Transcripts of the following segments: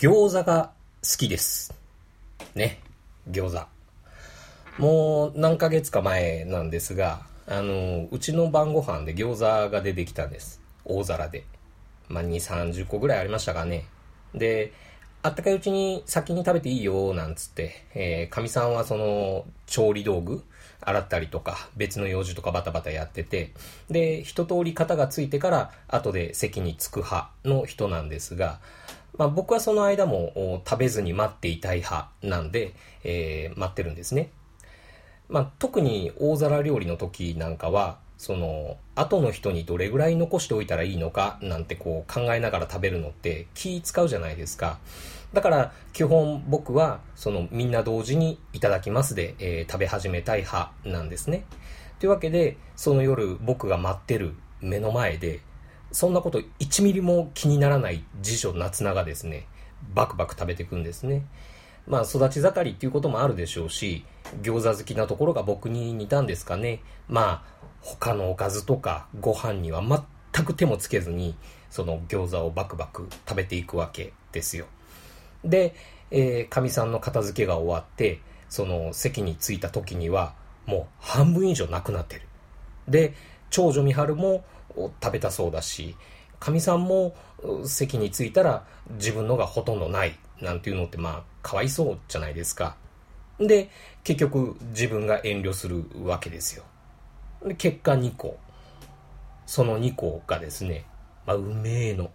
餃子が好きです。ね。餃子。もう何ヶ月か前なんですが、あの、うちの晩ご飯で餃子が出てきたんです。大皿で。まあ、2、30個ぐらいありましたかね。で、あったかいうちに先に食べていいよ、なんつって、えー、かみさんはその、調理道具、洗ったりとか、別の用事とかバタバタやってて、で、一通り型がついてから、後で席に着く派の人なんですが、まあ僕はその間も食べずに待っていたい派なんで、えー、待ってるんですね。まあ特に大皿料理の時なんかは、その、後の人にどれぐらい残しておいたらいいのかなんてこう考えながら食べるのって気使うじゃないですか。だから基本僕はそのみんな同時にいただきますで、えー、食べ始めたい派なんですね。というわけで、その夜僕が待ってる目の前で、そんなこと1ミリも気にならない次女夏菜がですね、バクバク食べていくんですね。まあ育ち盛りっていうこともあるでしょうし、餃子好きなところが僕に似たんですかね。まあ他のおかずとかご飯には全く手もつけずに、その餃子をバクバク食べていくわけですよ。で、えー、かみさんの片付けが終わって、その席に着いた時には、もう半分以上なくなってる。で、長女美春も食べたそうだし、かみさんも席に着いたら自分のがほとんどないなんていうのってまあかわいそうじゃないですか。で、結局自分が遠慮するわけですよ。で結果2個。その2個がですね、まあうめえの。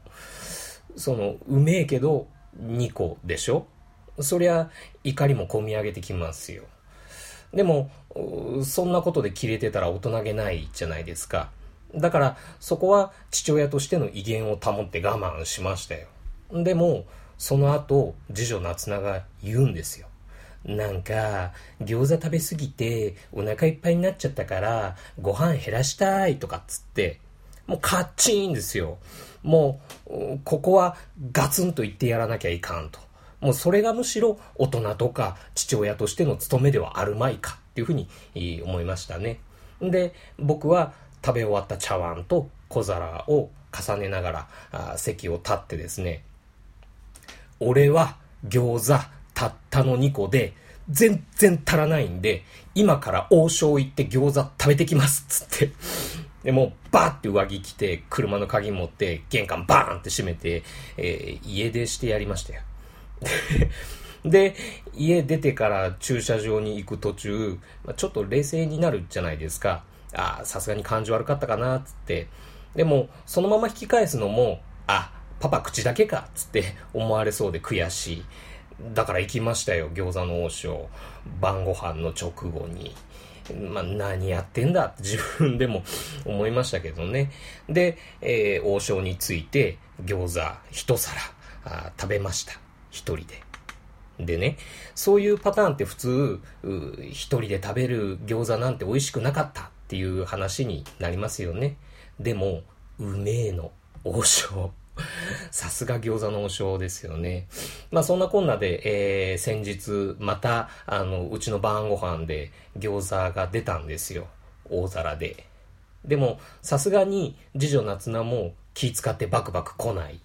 そのうめえけど2個でしょ？そりゃ怒りも込み上げてきますよ。でも、そんなことでキレてたら大人げないじゃないですか。だから、そこは父親としての威厳を保って我慢しましたよ。でも、その後、次女夏菜が言うんですよ。なんか、餃子食べすぎてお腹いっぱいになっちゃったから、ご飯減らしたいとかっつって、もうカッチンですよ。もう、ここはガツンと言ってやらなきゃいかんと。もうそれがむしろ大人とか父親としての務めではあるまいかっていうふうに思いましたね。で、僕は食べ終わった茶碗と小皿を重ねながら席を立ってですね、俺は餃子たったの2個で全然足らないんで、今から王将行って餃子食べてきますっつって。で、もうバーって上着着て、車の鍵持って、玄関バーンって閉めて、えー、家出してやりましたよ。で、家出てから駐車場に行く途中、ちょっと冷静になるじゃないですか。ああ、さすがに感情悪かったかな、つって。でも、そのまま引き返すのも、あ、パパ口だけか、つって思われそうで悔しい。だから行きましたよ、餃子の王将。晩ご飯の直後に。まあ、何やってんだって自分でも思いましたけどね。で、えー、王将について餃子一皿あ食べました。一人で。でね、そういうパターンって普通、一人で食べる餃子なんて美味しくなかったっていう話になりますよね。でも、うめえの王将。さすが餃子の王将ですよね。まあそんなこんなで、えー、先日また、あの、うちの晩ご飯で餃子が出たんですよ。大皿で。でも、さすがに次女夏菜も気使ってバクバク来ない。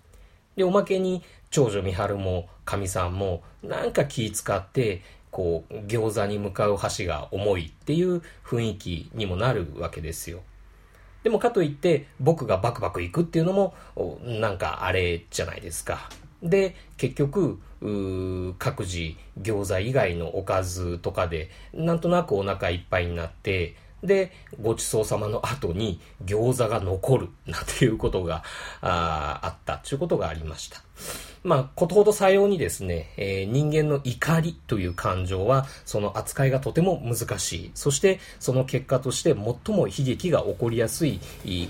で、おまけに長女美春もかみさんもなんか気使って、こう、餃子に向かう橋が重いっていう雰囲気にもなるわけですよ。でもかといって僕がバクバク行くっていうのもなんかあれじゃないですか。で、結局、各自餃子以外のおかずとかでなんとなくお腹いっぱいになって、で、ごちそうさまの後に餃子が残るなんていうことがああったっていうことがありました。まあ、ことほどさようにですね、えー、人間の怒りという感情は、その扱いがとても難しい。そして、その結果として最も悲劇が起こりやすい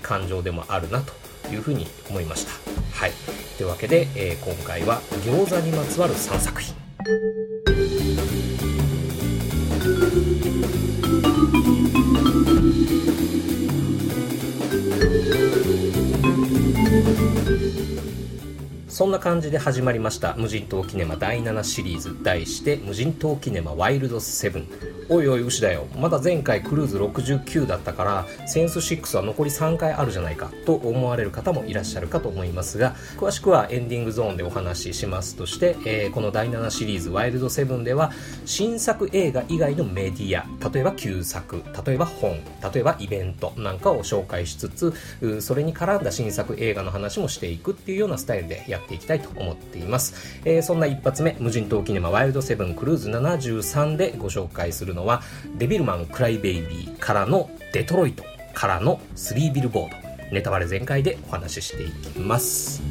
感情でもあるなというふうに思いました。はい。というわけで、えー、今回は餃子にまつわる3作品。そんな感じで始まりました無人島キネマ第7シリーズ。題して無人島キネマワイルド7おいおい牛だよ。まだ前回クルーズ69だったからセンス6は残り3回あるじゃないかと思われる方もいらっしゃるかと思いますが詳しくはエンディングゾーンでお話ししますとして、えー、この第7シリーズワイルド7では新作映画以外のメディア例えば旧作例えば本例えばイベントなんかを紹介しつつそれに絡んだ新作映画の話もしていくっていうようなスタイルでやってっていきたいと思っています、えー、そんな一発目無人島キネマワイルドセブンクルーズ73でご紹介するのはデビルマンクライベイビーからのデトロイトからの3ビルボード。ネタバレ全開でお話ししていきます。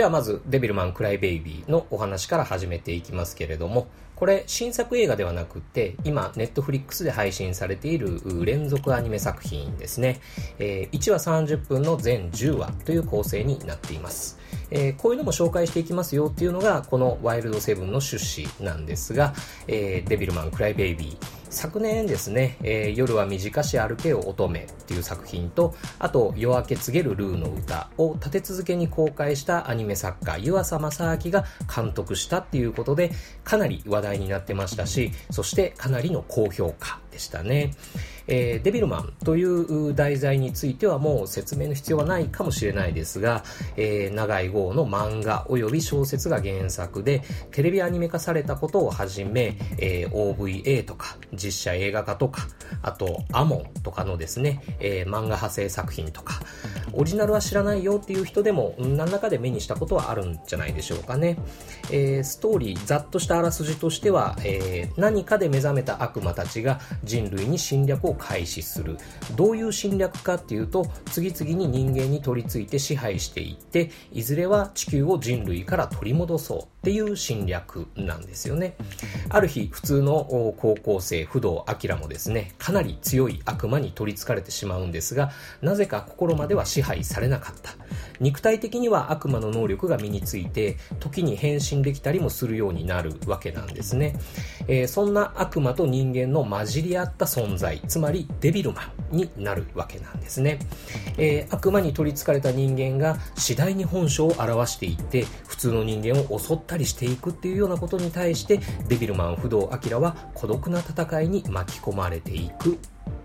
ではまず、デビルマン・クライ・ベイビーのお話から始めていきますけれども、これ新作映画ではなくて、今、ネットフリックスで配信されている連続アニメ作品ですね。えー、1話30分の全10話という構成になっています。えー、こういうのも紹介していきますよっていうのが、このワイルドセブンの趣旨なんですが、えー、デビルマン・クライ・ベイビー、昨年ですね、えー、夜は短し歩けよ乙女っていう作品と、あと夜明け告げるルーの歌を立て続けに公開したアニメ作家湯浅正明が監督したっていうことで、かなり話題になってましたし、そしてかなりの高評価でしたね。えー、デビルマンという題材についてはもう説明の必要はないかもしれないですが、えー、長井豪の漫画及び小説が原作で、テレビアニメ化されたことをはじめ、えー、OVA とか、実写映画化とか、あと、アモンとかのですね、えー、漫画派生作品とか、オリジナルは知らないよっていう人でも、何らかで目にしたことはあるんじゃないでしょうかね。えー、ストーリー、ざっとしたあらすじとしては、えー、何かで目覚めた悪魔たちが人類に侵略を開始する。どういう侵略かっていうと、次々に人間に取り付いて支配していって、いずれは地球を人類から取り戻そうっていう侵略なんですよね。ある日、普通の高校生、不動明もですね、かなり強い悪魔に取り憑かれてしまうんですが、なぜか心までは支配されなかった。肉体的には悪魔の能力が身について、時に変身できたりもするようになるわけなんですね。えー、そんな悪魔と人間の混じり合った存在、つまりデビルマンになるわけなんですね。えー、悪魔に取り憑かれた人間が次第に本性を表していって、普通の人間を襲ってたりしていくっていうようなことに対して、デビルマン不動明は孤独な戦いに巻き込まれていくっ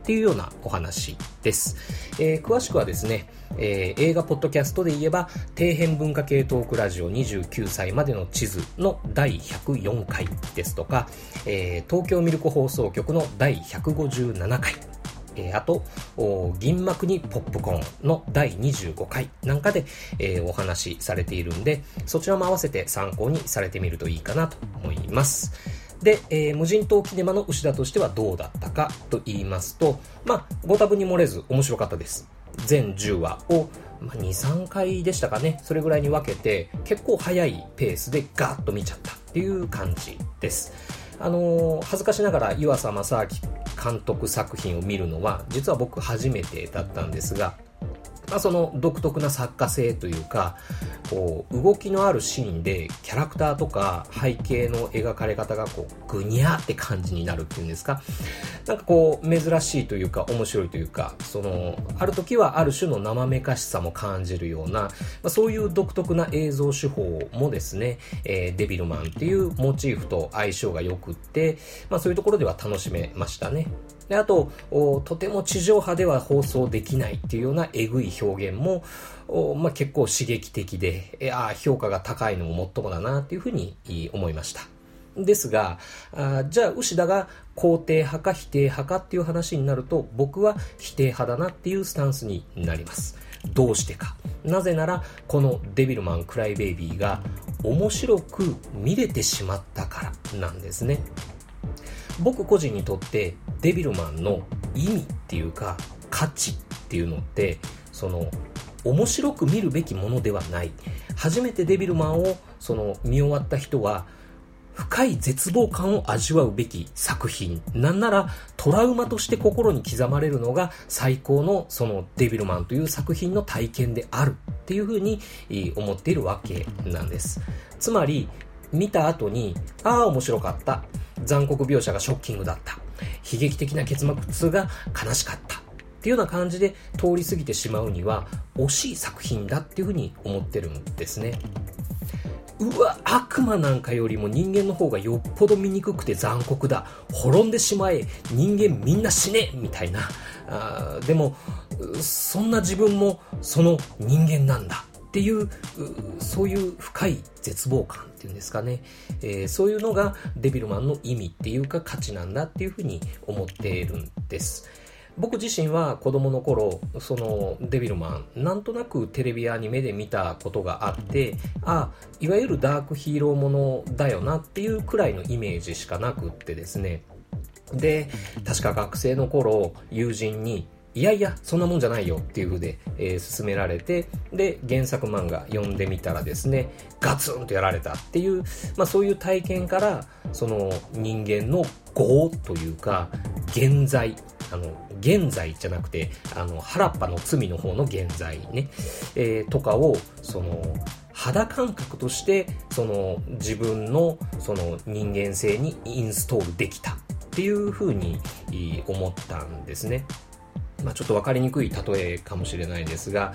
ていうようなお話です。えー、詳しくはですね、えー、映画ポッドキャストで言えば、底辺文化系トークラジオ29歳までの地図の第104回ですとか、えー、東京ミルク放送局の第157回、えー、あと、銀幕にポップコーンの第25回なんかで、えー、お話しされているんで、そちらも合わせて参考にされてみるといいかなと思います。で、えー、無人島キネマの牛田としてはどうだったかと言いますと、まあ、ご多分に漏れず面白かったです。全10話を、まあ、2、3回でしたかね。それぐらいに分けて、結構早いペースでガーッと見ちゃったっていう感じです。あの、恥ずかしながら湯浅正明監督作品を見るのは、実は僕初めてだったんですが、まあ、その独特な作家性というか、こう、動きのあるシーンで、キャラクターとか背景の描かれ方が、こう、ぐにゃーって感じになるっていうんですか？なんかこう、珍しいというか、面白いというか、その、ある時はある種の生めかしさも感じるような、まあ、そういう独特な映像手法もですね、えー、デビルマンっていうモチーフと相性が良くって、まあそういうところでは楽しめましたね。で、あと、とても地上波では放送できないっていうようなえぐい表現も、まあ、結構刺激的で、えあ評価が高いのももっともだなっていうふうに思いました。ですが、あじゃあ、牛田が肯定派か否定派かっていう話になると、僕は否定派だなっていうスタンスになります。どうしてか。なぜなら、このデビルマン・クライベイビーが面白く見れてしまったからなんですね。僕個人にとってデビルマンの意味っていうか価値っていうのってその面白く見るべきものではない初めてデビルマンをその見終わった人は深い絶望感を味わうべき作品。なんならトラウマとして心に刻まれるのが最高のそのデビルマンという作品の体験であるっていうふうに思っているわけなんです。つまり、見た後に、ああ面白かった。残酷描写がショッキングだった。悲劇的な結末が悲しかった。っていうような感じで通り過ぎてしまうには惜しい作品だっていうふうに思ってるんですね。うわ、悪魔なんかよりも人間の方がよっぽど醜くて残酷だ。滅んでしまえ。人間みんな死ねみたいな。あでも、そんな自分もその人間なんだ。っていう、そういう深い絶望感っていうんですかね。えー、そういうのがデビルマンの意味っていうか価値なんだっていうふうに思っているんです。僕自身は子供の頃、そのデビルマン、なんとなくテレビアニメで見たことがあって、あ、いわゆるダークヒーローものだよなっていうくらいのイメージしかなくってですね。で、確か学生の頃、友人に、いやいや、そんなもんじゃないよっていう風で、えー、勧められて、で、原作漫画読んでみたらですね、ガツンとやられたっていう、まあそういう体験から、その人間の業というか、現在、あの、現在じゃなくて、あの、原っぱの罪の方の現在ね、えー、とかを、その、肌感覚として、その、自分の、その、人間性にインストールできたっていうふうに思ったんですね。まあ、ちょっと分かりにくい例えかもしれないですが、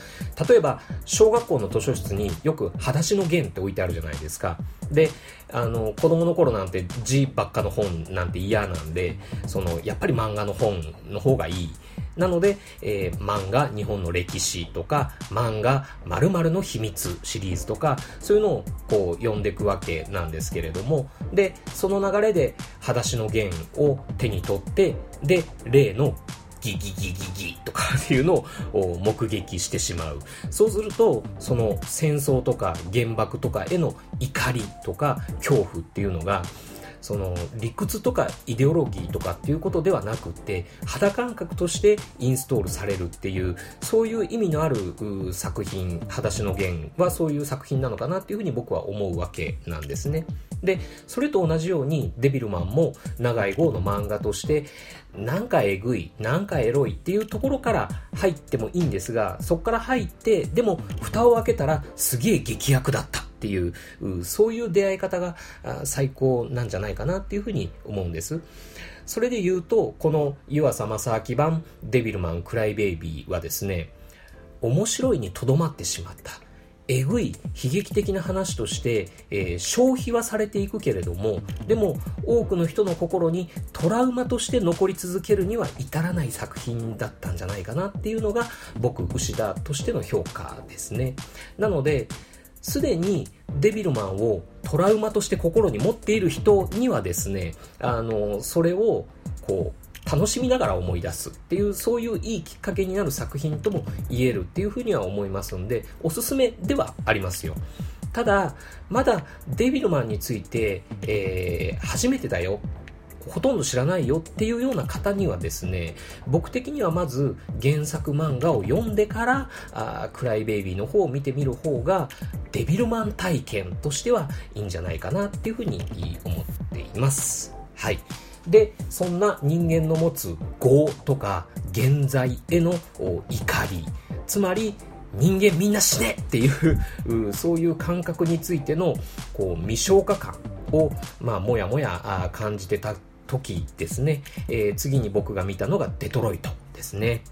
例えば、小学校の図書室によく裸足の弦って置いてあるじゃないですか。で、あの、子供の頃なんて字ばっかの本なんて嫌なんで、その、やっぱり漫画の本の方がいい。なので、えー、漫画日本の歴史とか、漫画〇〇の秘密シリーズとか、そういうのをこう読んでいくわけなんですけれども、で、その流れで、裸足の弦を手に取って、で、例のギギギギギとかっていうのを目撃してしまう。そうすると、その戦争とか原爆とかへの怒りとか恐怖っていうのが、その理屈とかイデオロギーとかっていうことではなくて肌感覚としてインストールされるっていうそういう意味のある作品「裸足の弦」はそういう作品なのかなっていうふうに僕は思うわけなんですねでそれと同じようにデビルマンも長い号の漫画としてなんかえぐいなんかエロいっていうところから入ってもいいんですがそこから入ってでも蓋を開けたらすげえ劇薬だったっていう、そういう出会い方が最高なんじゃないかなっていうふうに思うんです。それで言うと、この湯浅正明版デビルマンクライベイビーはですね、面白いにとどまってしまった。えぐい悲劇的な話として、えー、消費はされていくけれどもでも多くの人の心にトラウマとして残り続けるには至らない作品だったんじゃないかなっていうのが僕牛田としての評価ですね。なのですでにデビルマンをトラウマとして心に持っている人にはですね、あの、それを、こう、楽しみながら思い出すっていう、そういういいきっかけになる作品とも言えるっていうふうには思いますんで、おすすめではありますよ。ただ、まだデビルマンについて、えー、初めてだよほとんど知らないよっていうような方にはですね、僕的にはまず原作漫画を読んでから、あクライベイビーの方を見てみる方が、デビルマン体験としてはいいんじゃないかなっていうふうに思っています。はい。で、そんな人間の持つ業とか現在への怒り、つまり人間みんな死ねっていう そういう感覚についてのこう未消化感を、まあ、もやもや感じてた時ですね、えー、次に僕が見たのがデトロイトですね。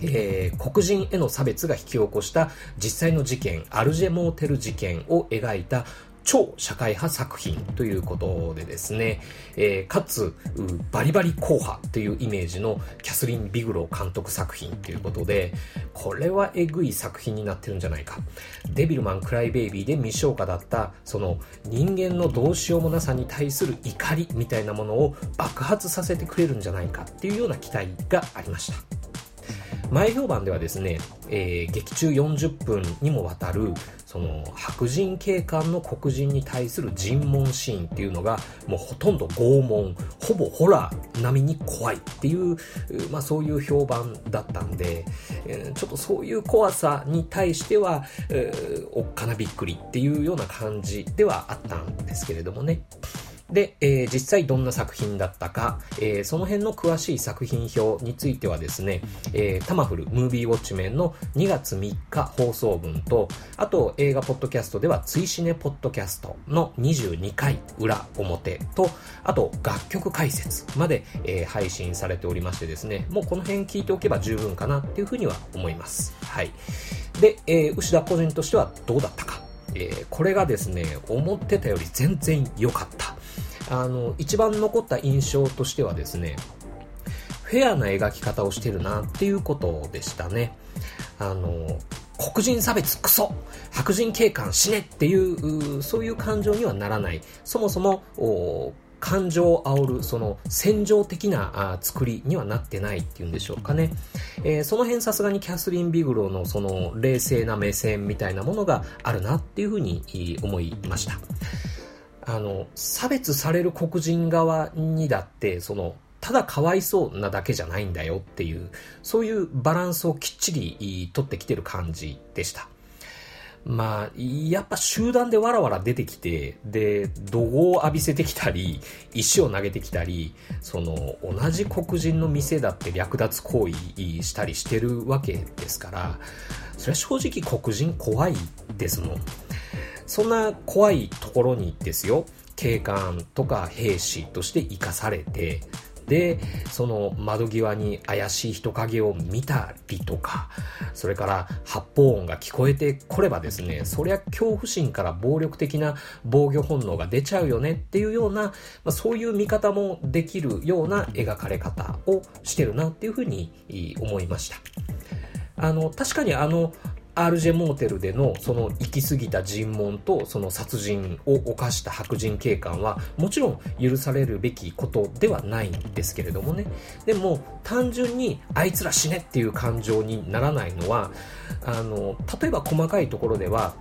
えー、黒人への差別が引き起こした実際の事件、アルジェモーテル事件を描いた超社会派作品ということでですね、えー、かつ、バリバリ硬派というイメージのキャスリン・ビグロ監督作品ということで、これはえぐい作品になってるんじゃないか。デビルマン・クライ・ベイビーで未消化だった、その人間のどうしようもなさに対する怒りみたいなものを爆発させてくれるんじゃないかっていうような期待がありました。前評判ではですね、えー、劇中40分にもわたるその白人警官の黒人に対する尋問シーンっていうのがもうほとんど拷問ほぼホラー並みに怖いっていう、まあ、そういう評判だったんで、え、ちょっとそういう怖さに対しては、えー、おっかなびっくりっていうような感じではあったんですけれどもね。で、えー、実際どんな作品だったか、えー、その辺の詳しい作品表についてはですね、えー、タマフルムービーウォッチメンの2月3日放送分と、あと映画ポッドキャストでは追試ねポッドキャストの22回裏表と、あと楽曲解説まで、えー、配信されておりましてですね、もうこの辺聞いておけば十分かなっていうふうには思います。はい。で、えー、牛田個人としてはどうだったか。えー、これがですね、思ってたより全然良かった。あの、一番残った印象としてはですね、フェアな描き方をしてるなっていうことでしたね。あの、黒人差別クソ白人警官死ねっていう、そういう感情にはならない。そもそも、感情を煽る、その戦場的な作りにはなってないっていうんでしょうかね。えー、その辺さすがにキャスリン・ビグローのその冷静な目線みたいなものがあるなっていうふうに思いました。あの、差別される黒人側にだって、その、ただかわいそうなだけじゃないんだよっていう、そういうバランスをきっちり取ってきてる感じでした。まあ、やっぱ集団でわらわら出てきて、で、怒号を浴びせてきたり、石を投げてきたり、その、同じ黒人の店だって略奪行為したりしてるわけですから、それは正直黒人怖いですもん。そんな怖いところにですよ、警官とか兵士として生かされて、で、その窓際に怪しい人影を見たりとか、それから発砲音が聞こえてこればですね、そりゃ恐怖心から暴力的な防御本能が出ちゃうよねっていうような、まあ、そういう見方もできるような描かれ方をしてるなっていうふうに思いました。あの、確かにあの、RJ モーテルでのその行き過ぎた尋問とその殺人を犯した白人警官はもちろん許されるべきことではないんですけれどもね。でも単純にあいつら死ねっていう感情にならないのはあの例えば細かいところでは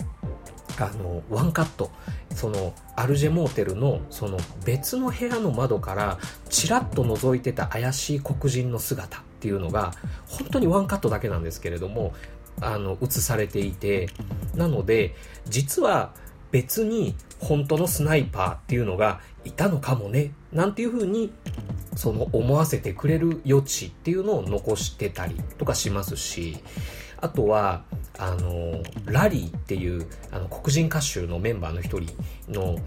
あのワンカット。そのアルジェモーテルのその別の部屋の窓からちらっと覗いてた怪しい黒人の姿っていうのが本当にワンカットだけなんですけれどもあの映されていてなので実は別に本当のスナイパーっていうのがいたのかもねなんていう風にその思わせてくれる余地っていうのを残してたりとかしますしあとはあのラリーっていうあの黒人歌手のメンバーの一人の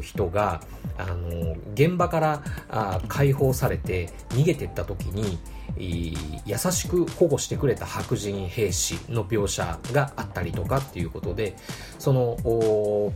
人があの現場からあ解放されて逃げてった時に優しく保護してくれた白人兵士の描写があったりとかっていうことでその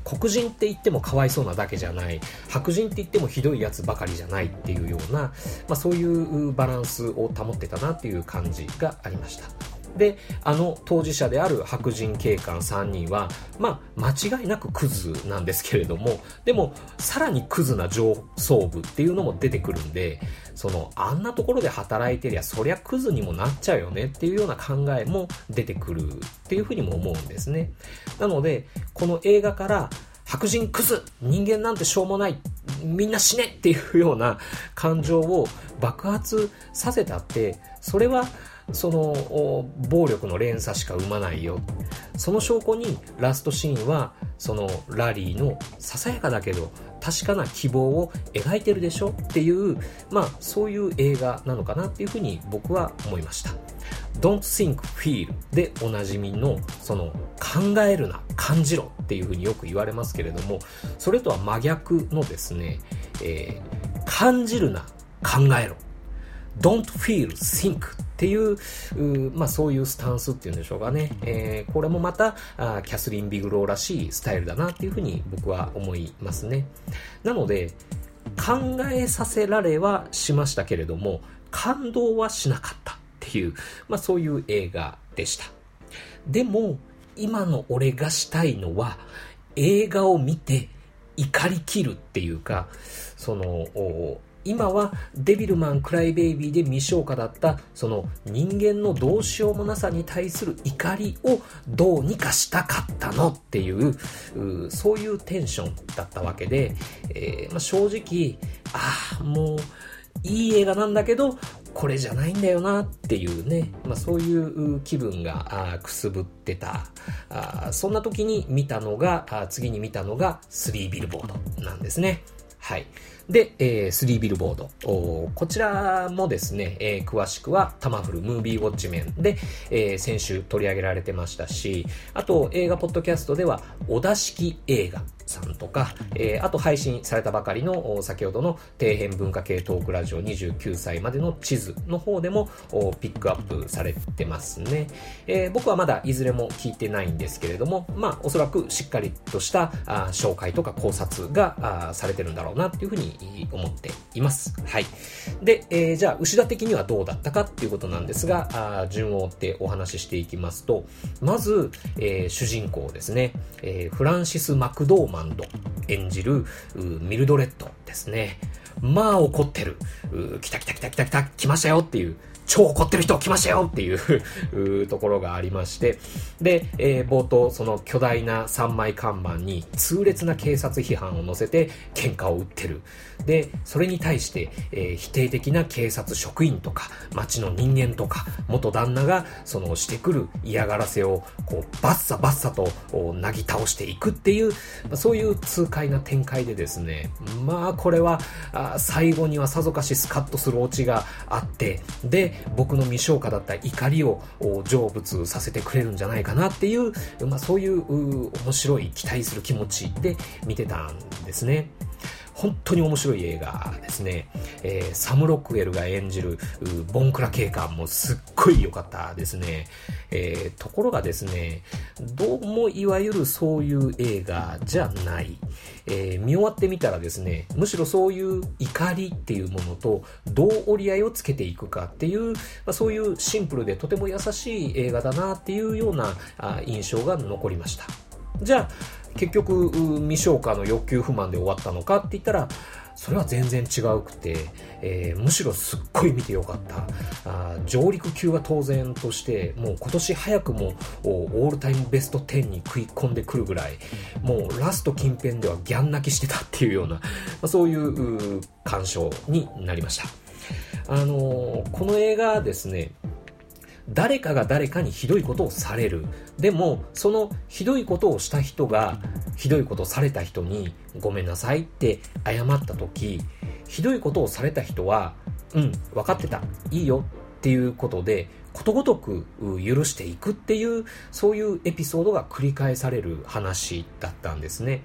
黒人って言ってもかわいそうなだけじゃない白人って言ってもひどいやつばかりじゃないっていうような、まあ、そういうバランスを保ってたなっていう感じがありました。で、あの当事者である白人警官3人は、まあ、間違いなくクズなんですけれども、でも、さらにクズな上層部っていうのも出てくるんで、その、あんなところで働いてりゃ、そりゃクズにもなっちゃうよねっていうような考えも出てくるっていうふうにも思うんですね。なので、この映画から、白人クズ人間なんてしょうもないみんな死ねっていうような感情を爆発させたって、それはその暴力の連鎖しか生まないよ。その証拠にラストシーンはそのラリーのささやかだけど確かな希望を描いてるでしょっていうまあそういう映画なのかなっていうふうに僕は思いました。Don't think, feel でおなじみのその考えるな感じろっていうふうによく言われますけれどもそれとは真逆のですね、えー、感じるな考えろ don't feel, think っていう、まあそういうスタンスっていうんでしょうかね。えー、これもまたあキャスリン・ビグローらしいスタイルだなっていうふうに僕は思いますね。なので、考えさせられはしましたけれども、感動はしなかったっていう、まあそういう映画でした。でも、今の俺がしたいのは、映画を見て怒りきるっていうか、その、今はデビルマン・クライベイビーで未消化だったその人間のどうしようもなさに対する怒りをどうにかしたかったのっていうそういうテンションだったわけで、えー、まあ、正直ああもういい映画なんだけどこれじゃないんだよなっていうね、まあ、そういう気分がくすぶってた。そんな時に見たのが次に見たのが3ビルボードなんですね。はい。で、えー、3ビルボード。こちらもですね、えー、詳しくはタマフルムービーウォッチメンで、えー、先週取り上げられてましたし、あと映画ポッドキャストでは、お出し式映画さんとか、えー、あと配信されたばかりの先ほどの底辺文化系トークラジオ29歳までの地図の方でもピックアップされてますね。えー、僕はまだいずれも聞いてないんですけれども、まあおそらくしっかりとした紹介とか考察があされてるんだろうなっていうふうに思っています。はい。で、えー、じゃあ牛田的にはどうだったかっていうことなんですが、あ順を追ってお話ししていきますと、まず、えー、主人公ですね、えー、フランシス・マクドーマンド演じるミルドレッドですね。まあ怒ってる。来た来た来た来た来た来ましたよっていう超怒ってる人来ましたよっていう ところがありまして、で、えー、冒頭、その巨大な三枚看板に痛烈な警察批判を乗せて喧嘩を売ってる。で、それに対して、えー、否定的な警察職員とか、町の人間とか、元旦那が、そのしてくる嫌がらせを、こう、バッサバッサと、なぎ倒していくっていう、そういう痛快な展開でですね、まあ、これは、あ最後にはさぞかしスカッとするオチがあって、で、僕の未消化だった怒りを成仏させてくれるんじゃないかなっていう、まあ、そういう面白い期待する気持ちで見てたんですね。本当に面白い映画ですね。えー、サム・ロックウェルが演じるボンクラ警官もすっごい良かったですね。えー、ところがですね、どうもいわゆるそういう映画じゃない。えー、見終わってみたらですね、むしろそういう怒りっていうものとどう折り合いをつけていくかっていう、まあ、そういうシンプルでとても優しい映画だなっていうような印象が残りました。じゃあ、結局、未消化の欲求不満で終わったのかって言ったら、それは全然違うくて、えー、むしろすっごい見てよかった。あ上陸級は当然としてもう今年早くもオールタイムベスト10に食い込んでくるぐらいもうラスト近辺ではギャン泣きしてたっていうような、まあ、そういう鑑賞になりました。あのー、この映画ですね誰かが誰かにひどいことをされる。でも、そのひどいことをした人が、ひどいことをされた人に、ごめんなさいって謝った時、ひどいことをされた人は、うん、分かってた。いいよっていうことで、ことごとく許していくっていう、そういうエピソードが繰り返される話だったんですね。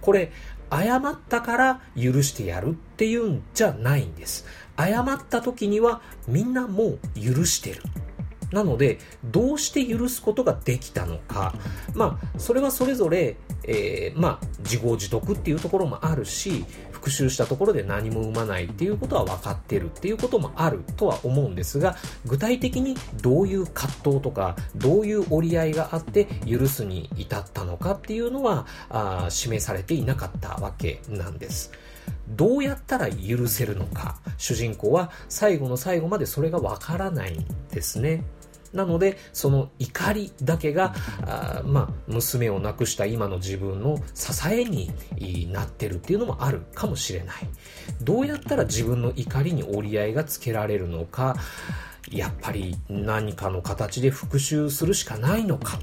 これ、謝ったから許してやるっていうんじゃないんです。謝った時にはみんなもう許してる。なので、どうして許すことができたのか。まあ、それはそれぞれ、えー、まあ、自業自得っていうところもあるし、復習したところで何も生まないっていうことは分かってるっていうこともあるとは思うんですが、具体的にどういう葛藤とか、どういう折り合いがあって許すに至ったのかっていうのは、あ示されていなかったわけなんです。どうやったら許せるのか、主人公は最後の最後までそれがわからないんですね。なので、その怒りだけが、あまあ、娘を亡くした今の自分の支えになってるっていうのもあるかもしれない。どうやったら自分の怒りに折り合いがつけられるのか、やっぱり何かの形で復讐するしかないのか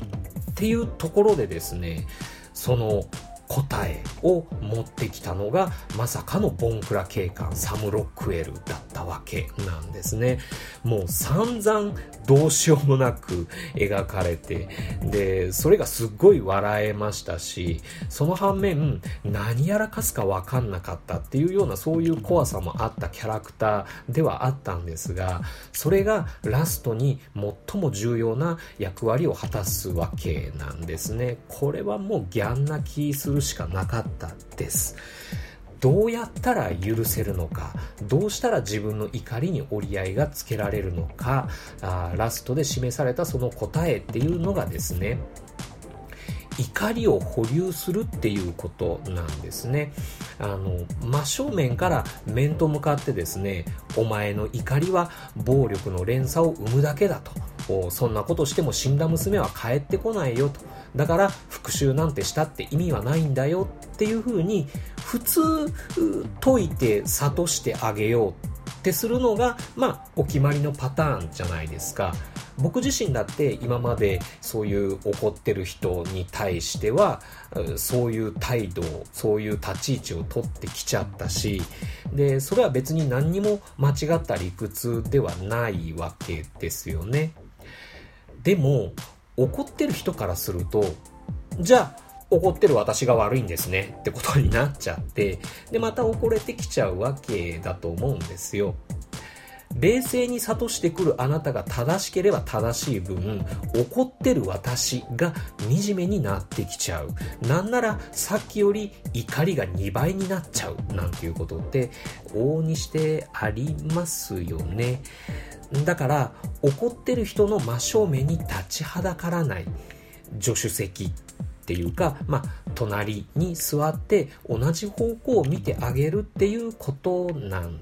っていうところでですね、その答えを持ってきたのがまさかのボンクラ警官サム・ロックウェルだったわけなんですね。もう散々どうしようもなく描かれて、で、それがすっごい笑えましたし、その反面何やらかすかわかんなかったっていうようなそういう怖さもあったキャラクターではあったんですが、それがラストに最も重要な役割を果たすわけなんですね。これはもうギャン泣きするしかなかったです。どうやったら許せるのか、どうしたら自分の怒りに折り合いがつけられるのか、あラストで示されたその答えっていうのがですね、怒りを保留するっていうことなんですね。あの、真正面から面と向かってですね、お前の怒りは暴力の連鎖を生むだけだと。そんなことしても死んだ娘は帰ってこないよと。だから復讐なんてしたって意味はないんだよっていうふうに普通解いて諭してあげようってするのが、まあ、お決まりのパターンじゃないですか。僕自身だって今までそういう怒ってる人に対しては、そういう態度、そういう立ち位置を取ってきちゃったし、で、それは別に何にも間違った理屈ではないわけですよね。でも、怒ってる人からすると、じゃあ、怒ってる私が悪いんですねってことになっちゃって、で、また怒れてきちゃうわけだと思うんですよ。冷静に諭してくるあなたが正しければ正しい分、怒ってる私が惨めになってきちゃう。なんならさっきより怒りが2倍になっちゃう。なんていうことって往々にしてありますよね。だから怒ってる人の真正面に立ちはだからない助手席っていうか、まあ、隣に座って同じ方向を見てあげるっていうことなん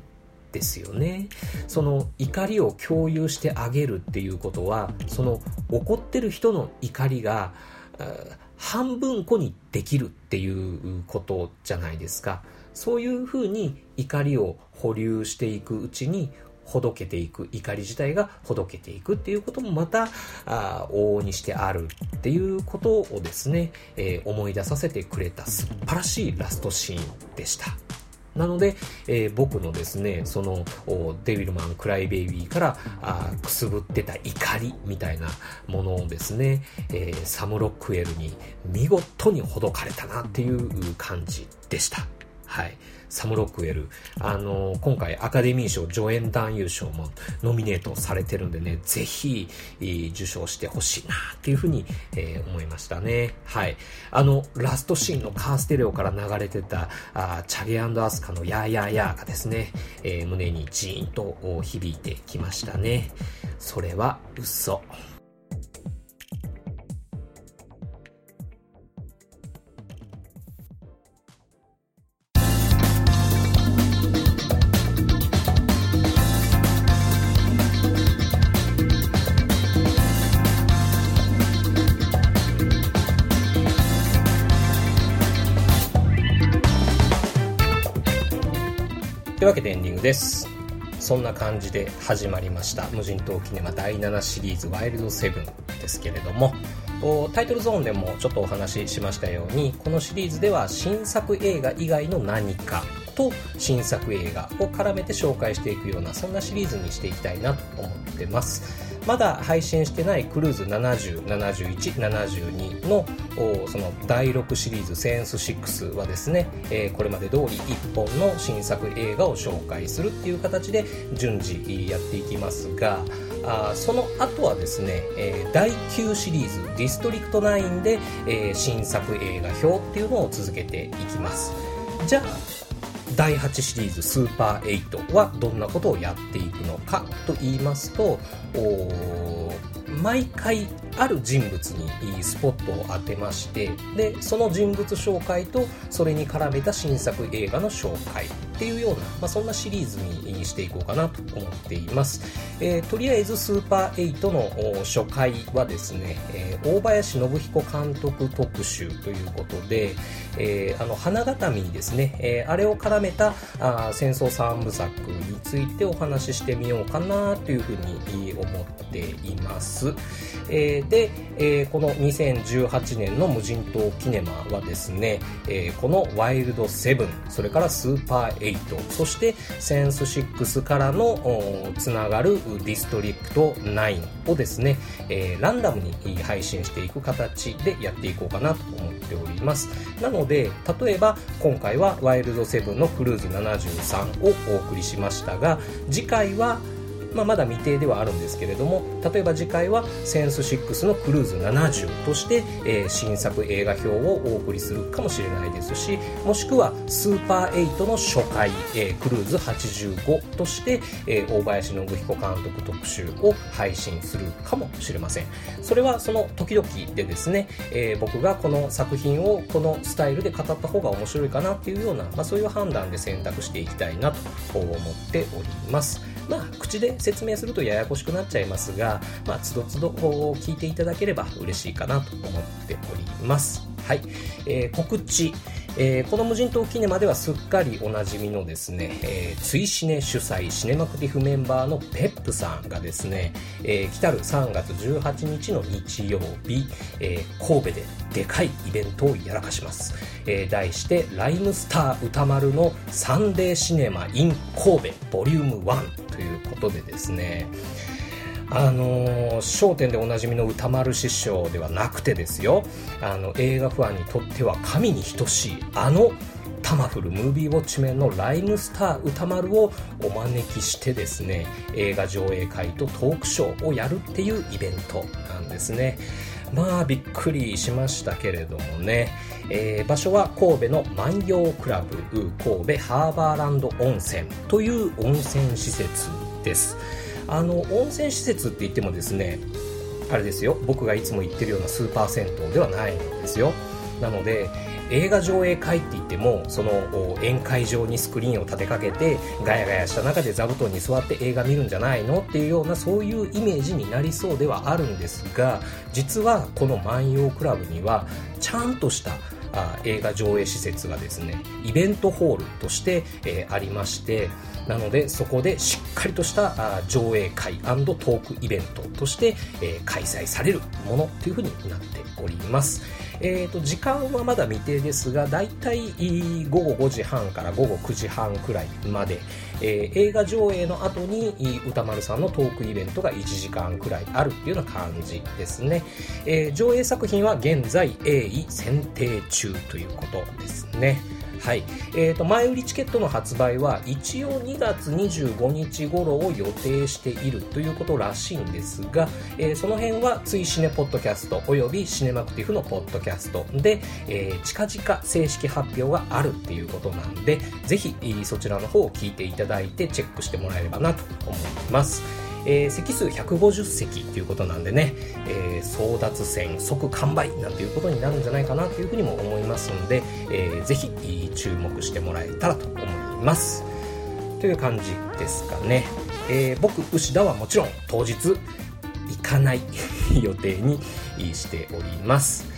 ですよね。その怒りを共有してあげるっていうことは、その怒ってる人の怒りが、半分個にできるっていうことじゃないですか。そういうふうに怒りを保留していくうちに、ほどけていく、怒り自体がほどけていくっていうこともまた、あ往々にしてあるっていうことをですね、えー、思い出させてくれた素晴らしいラストシーンでした。なので、えー、僕のですね、その、デビルマン crybaby からあくすぶってた怒りみたいなものをですね、えー、サム・ロックウェルに見事にほどかれたなっていう感じでした。はい。サム・ロックウェル。あの、今回アカデミー賞助演男優賞もノミネートされてるんでね、ぜひ、受賞してほしいなっていうふうに、えー、思いましたね。はい。あの、ラストシーンのカーステレオから流れてた、あチャゲアスカの YAH YAH YAH がですね、えー、胸にジーンと響いてきましたね。それは嘘。というわけでエンディングです。そんな感じで始まりました。無人島キネマ第7シリーズワイルドセブンですけれども。タイトルゾーンでもちょっとお話ししましたようにこのシリーズでは新作映画以外の何かと新作映画を絡めて紹介していくようなそんなシリーズにしていきたいなと思ってます。まだ配信してないクルーズ70、71、72のその第6シリーズセンス6はですね、えー、これまで通り1本の新作映画を紹介するっていう形で順次やっていきますが、あその後はですね、えー、第9シリーズディストリクト9で、えー、新作映画表っていうのを続けていきます。じゃあ第8シリーズスーパー8はどんなことをやっていくのかと言いますと、毎回ある人物にスポットを当てましてでその人物紹介とそれに絡めた新作映画の紹介っていうような、まあ、そんなシリーズにしていこうかなと思っています、えー、とりあえずスーパー8の初回はですね、えー、大林信彦監督特集ということで、えー、あの花形にですね、え、あれを絡めたあ戦争三部作についてお話ししてみようかなというふうに思っています、えー、で、えー、この2018年の無人島キネマはですね、えー、このワイルド7それからスーパー8そしてセンス6からのつながるディストリクト9をですね、えー、ランダムに配信していく形でやっていこうかなと思っております。なので例えば今回はワイルド7のクルーズ73をお送りしましたが次回はまあ、まだ未定ではあるんですけれども例えば次回はセンス6のクルーズ70として、えー、新作映画表をお送りするかもしれないですしもしくはスーパー8の初回、えー、クルーズ85として、えー、大林信彦監督特集を配信するかもしれません。それはその時々でですね、えー、僕がこの作品をこのスタイルで語った方が面白いかなっていうような、まあ、そういう判断で選択していきたいなと思っております。まあ、口で説明するとややこしくなっちゃいますが、まあ、つどつど聞いていただければ嬉しいかなと思っております。はい。えー、告知。えー、この無人島キネマではすっかりおなじみのですね、えー、ツイシネ主催シネマクティフメンバーのペップさんがですね、えー、来たる3月18日の日曜日、えー、神戸ででかいイベントをやらかします。えー、題してライムスター歌丸のサンデーシネマ in 神戸ボリューム1ということでですね、あのー、商店でおなじみの歌丸師匠ではなくてですよ、あの、映画ファンにとっては神に等しい、あの、タマフルムービーウォッチメンのライムスター歌丸をお招きしてですね、映画上映会とトークショーをやるっていうイベントなんですね。まあびっくりしましたけれどもね、えー、場所は神戸の万葉クラブ神戸ハーバーランド温泉という温泉施設です。あの温泉施設って言ってもですねあれですよ。僕がいつも行ってるようなスーパー銭湯ではないんですよ。なので映画上映会って言ってもその宴会場にスクリーンを立てかけてガヤガヤした中で座布団に座って映画見るんじゃないのっていうようなそういうイメージになりそうではあるんですが実はこの万葉クラブにはちゃんとしたあ映画上映施設がですねイベントホールとして、えー、ありましてなのでそこでしっかりとしたあ上映会トークイベントとして、えー、開催されるものというふうになっております。えーと、時間はまだ未定ですがだいたい午後5時半から午後9時半くらいまで、えー、映画上映の後に歌丸さんのトークイベントが1時間くらいあるっていうような感じですね、えー、上映作品は現在鋭意選定中ということですね。はい。え、ー、と、前売りチケットの発売は一応2月25日頃を予定しているということらしいんですが、えー、その辺はついシネポッドキャストおよびシネマクティフのポッドキャストで、えー、近々正式発表があるっていうことなんで、ぜひそちらの方を聞いていただいてチェックしてもらえればなと思います。えー、席数150席ということなんでね、えー、争奪戦即完売なんていうことになるんじゃないかなというふうにも思いますので、えー、ぜひ注目してもらえたらと思います。という感じですかね。えー、僕、牛田はもちろん当日行かない 予定にしております。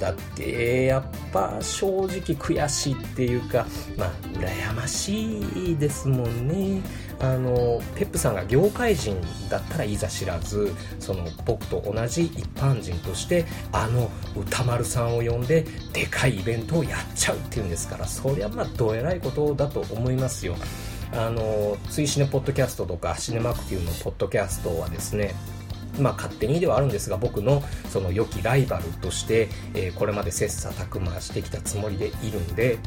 だってやっぱ正直悔しいっていうかまあ羨ましいですもんね。あのペップさんが業界人だったらいざ知らずその僕と同じ一般人としてあの歌丸さんを呼んででかいイベントをやっちゃうっていうんですからそりゃまあどえらいことだと思いますよ。あのツイシネポッドキャストとかシネマクティブのポッドキャストはですねまあ、勝手にではあるんですが僕のその良きライバルとして、えー、これまで切磋琢磨してきたつもりでいるんで、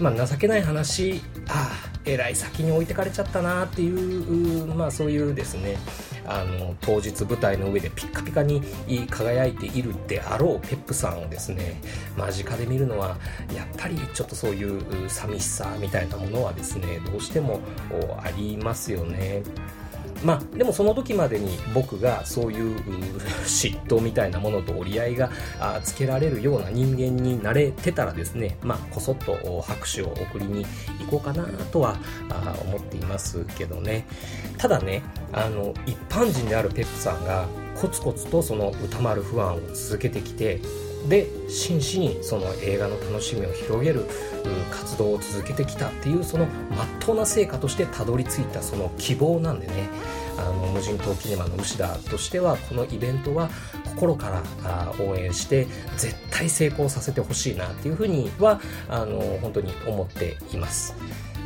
まあ、情けない話ああえらい先に置いてかれちゃったなっていう、まあ、そういうですねあの当日舞台の上でピッカピカに輝いているであろうペップさんをですね間近で見るのはやっぱりちょっとそういう寂しさみたいなものはですねどうしてもありますよね。まあ、でもその時までに僕がそういう嫉妬みたいなものと折り合いがつけられるような人間になれてたらですね、まあ、こそっと拍手を送りに行こうかなとは思っていますけどね。ただね、あの、一般人であるペップさんがコツコツとその歌丸不安を続けてきて、で真摯にその映画の楽しみを広げる活動を続けてきたっていうそのまっとうな成果としてたどり着いたその希望なんでねあの無人島キネマの牛田としてはこのイベントは心から応援して絶対成功させてほしいなっていうふうにはあの本当に思っています。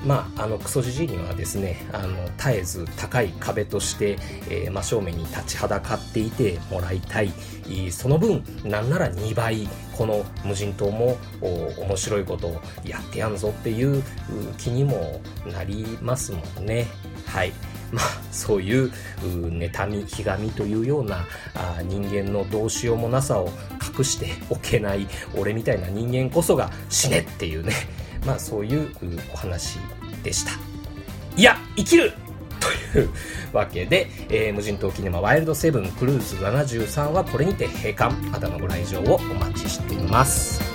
まあ、あのクソじじいにはですねあの絶えず高い壁として、えー、真正面に立ちはだかっていてもらいたい。その分なんなら2倍この無人島も面白いことをやってやんぞっていう気にもなりますもんね。はい。まあ、そういう妬み、ひがみというようなあ人間のどうしようもなさを隠しておけない俺みたいな人間こそが死ねっていうね。まあそういうお話でした。いや、生きる というわけで、えー、無人島キネマワイルドセブンクルーズ73はこれにて閉館。またのご来場をお待ちしています。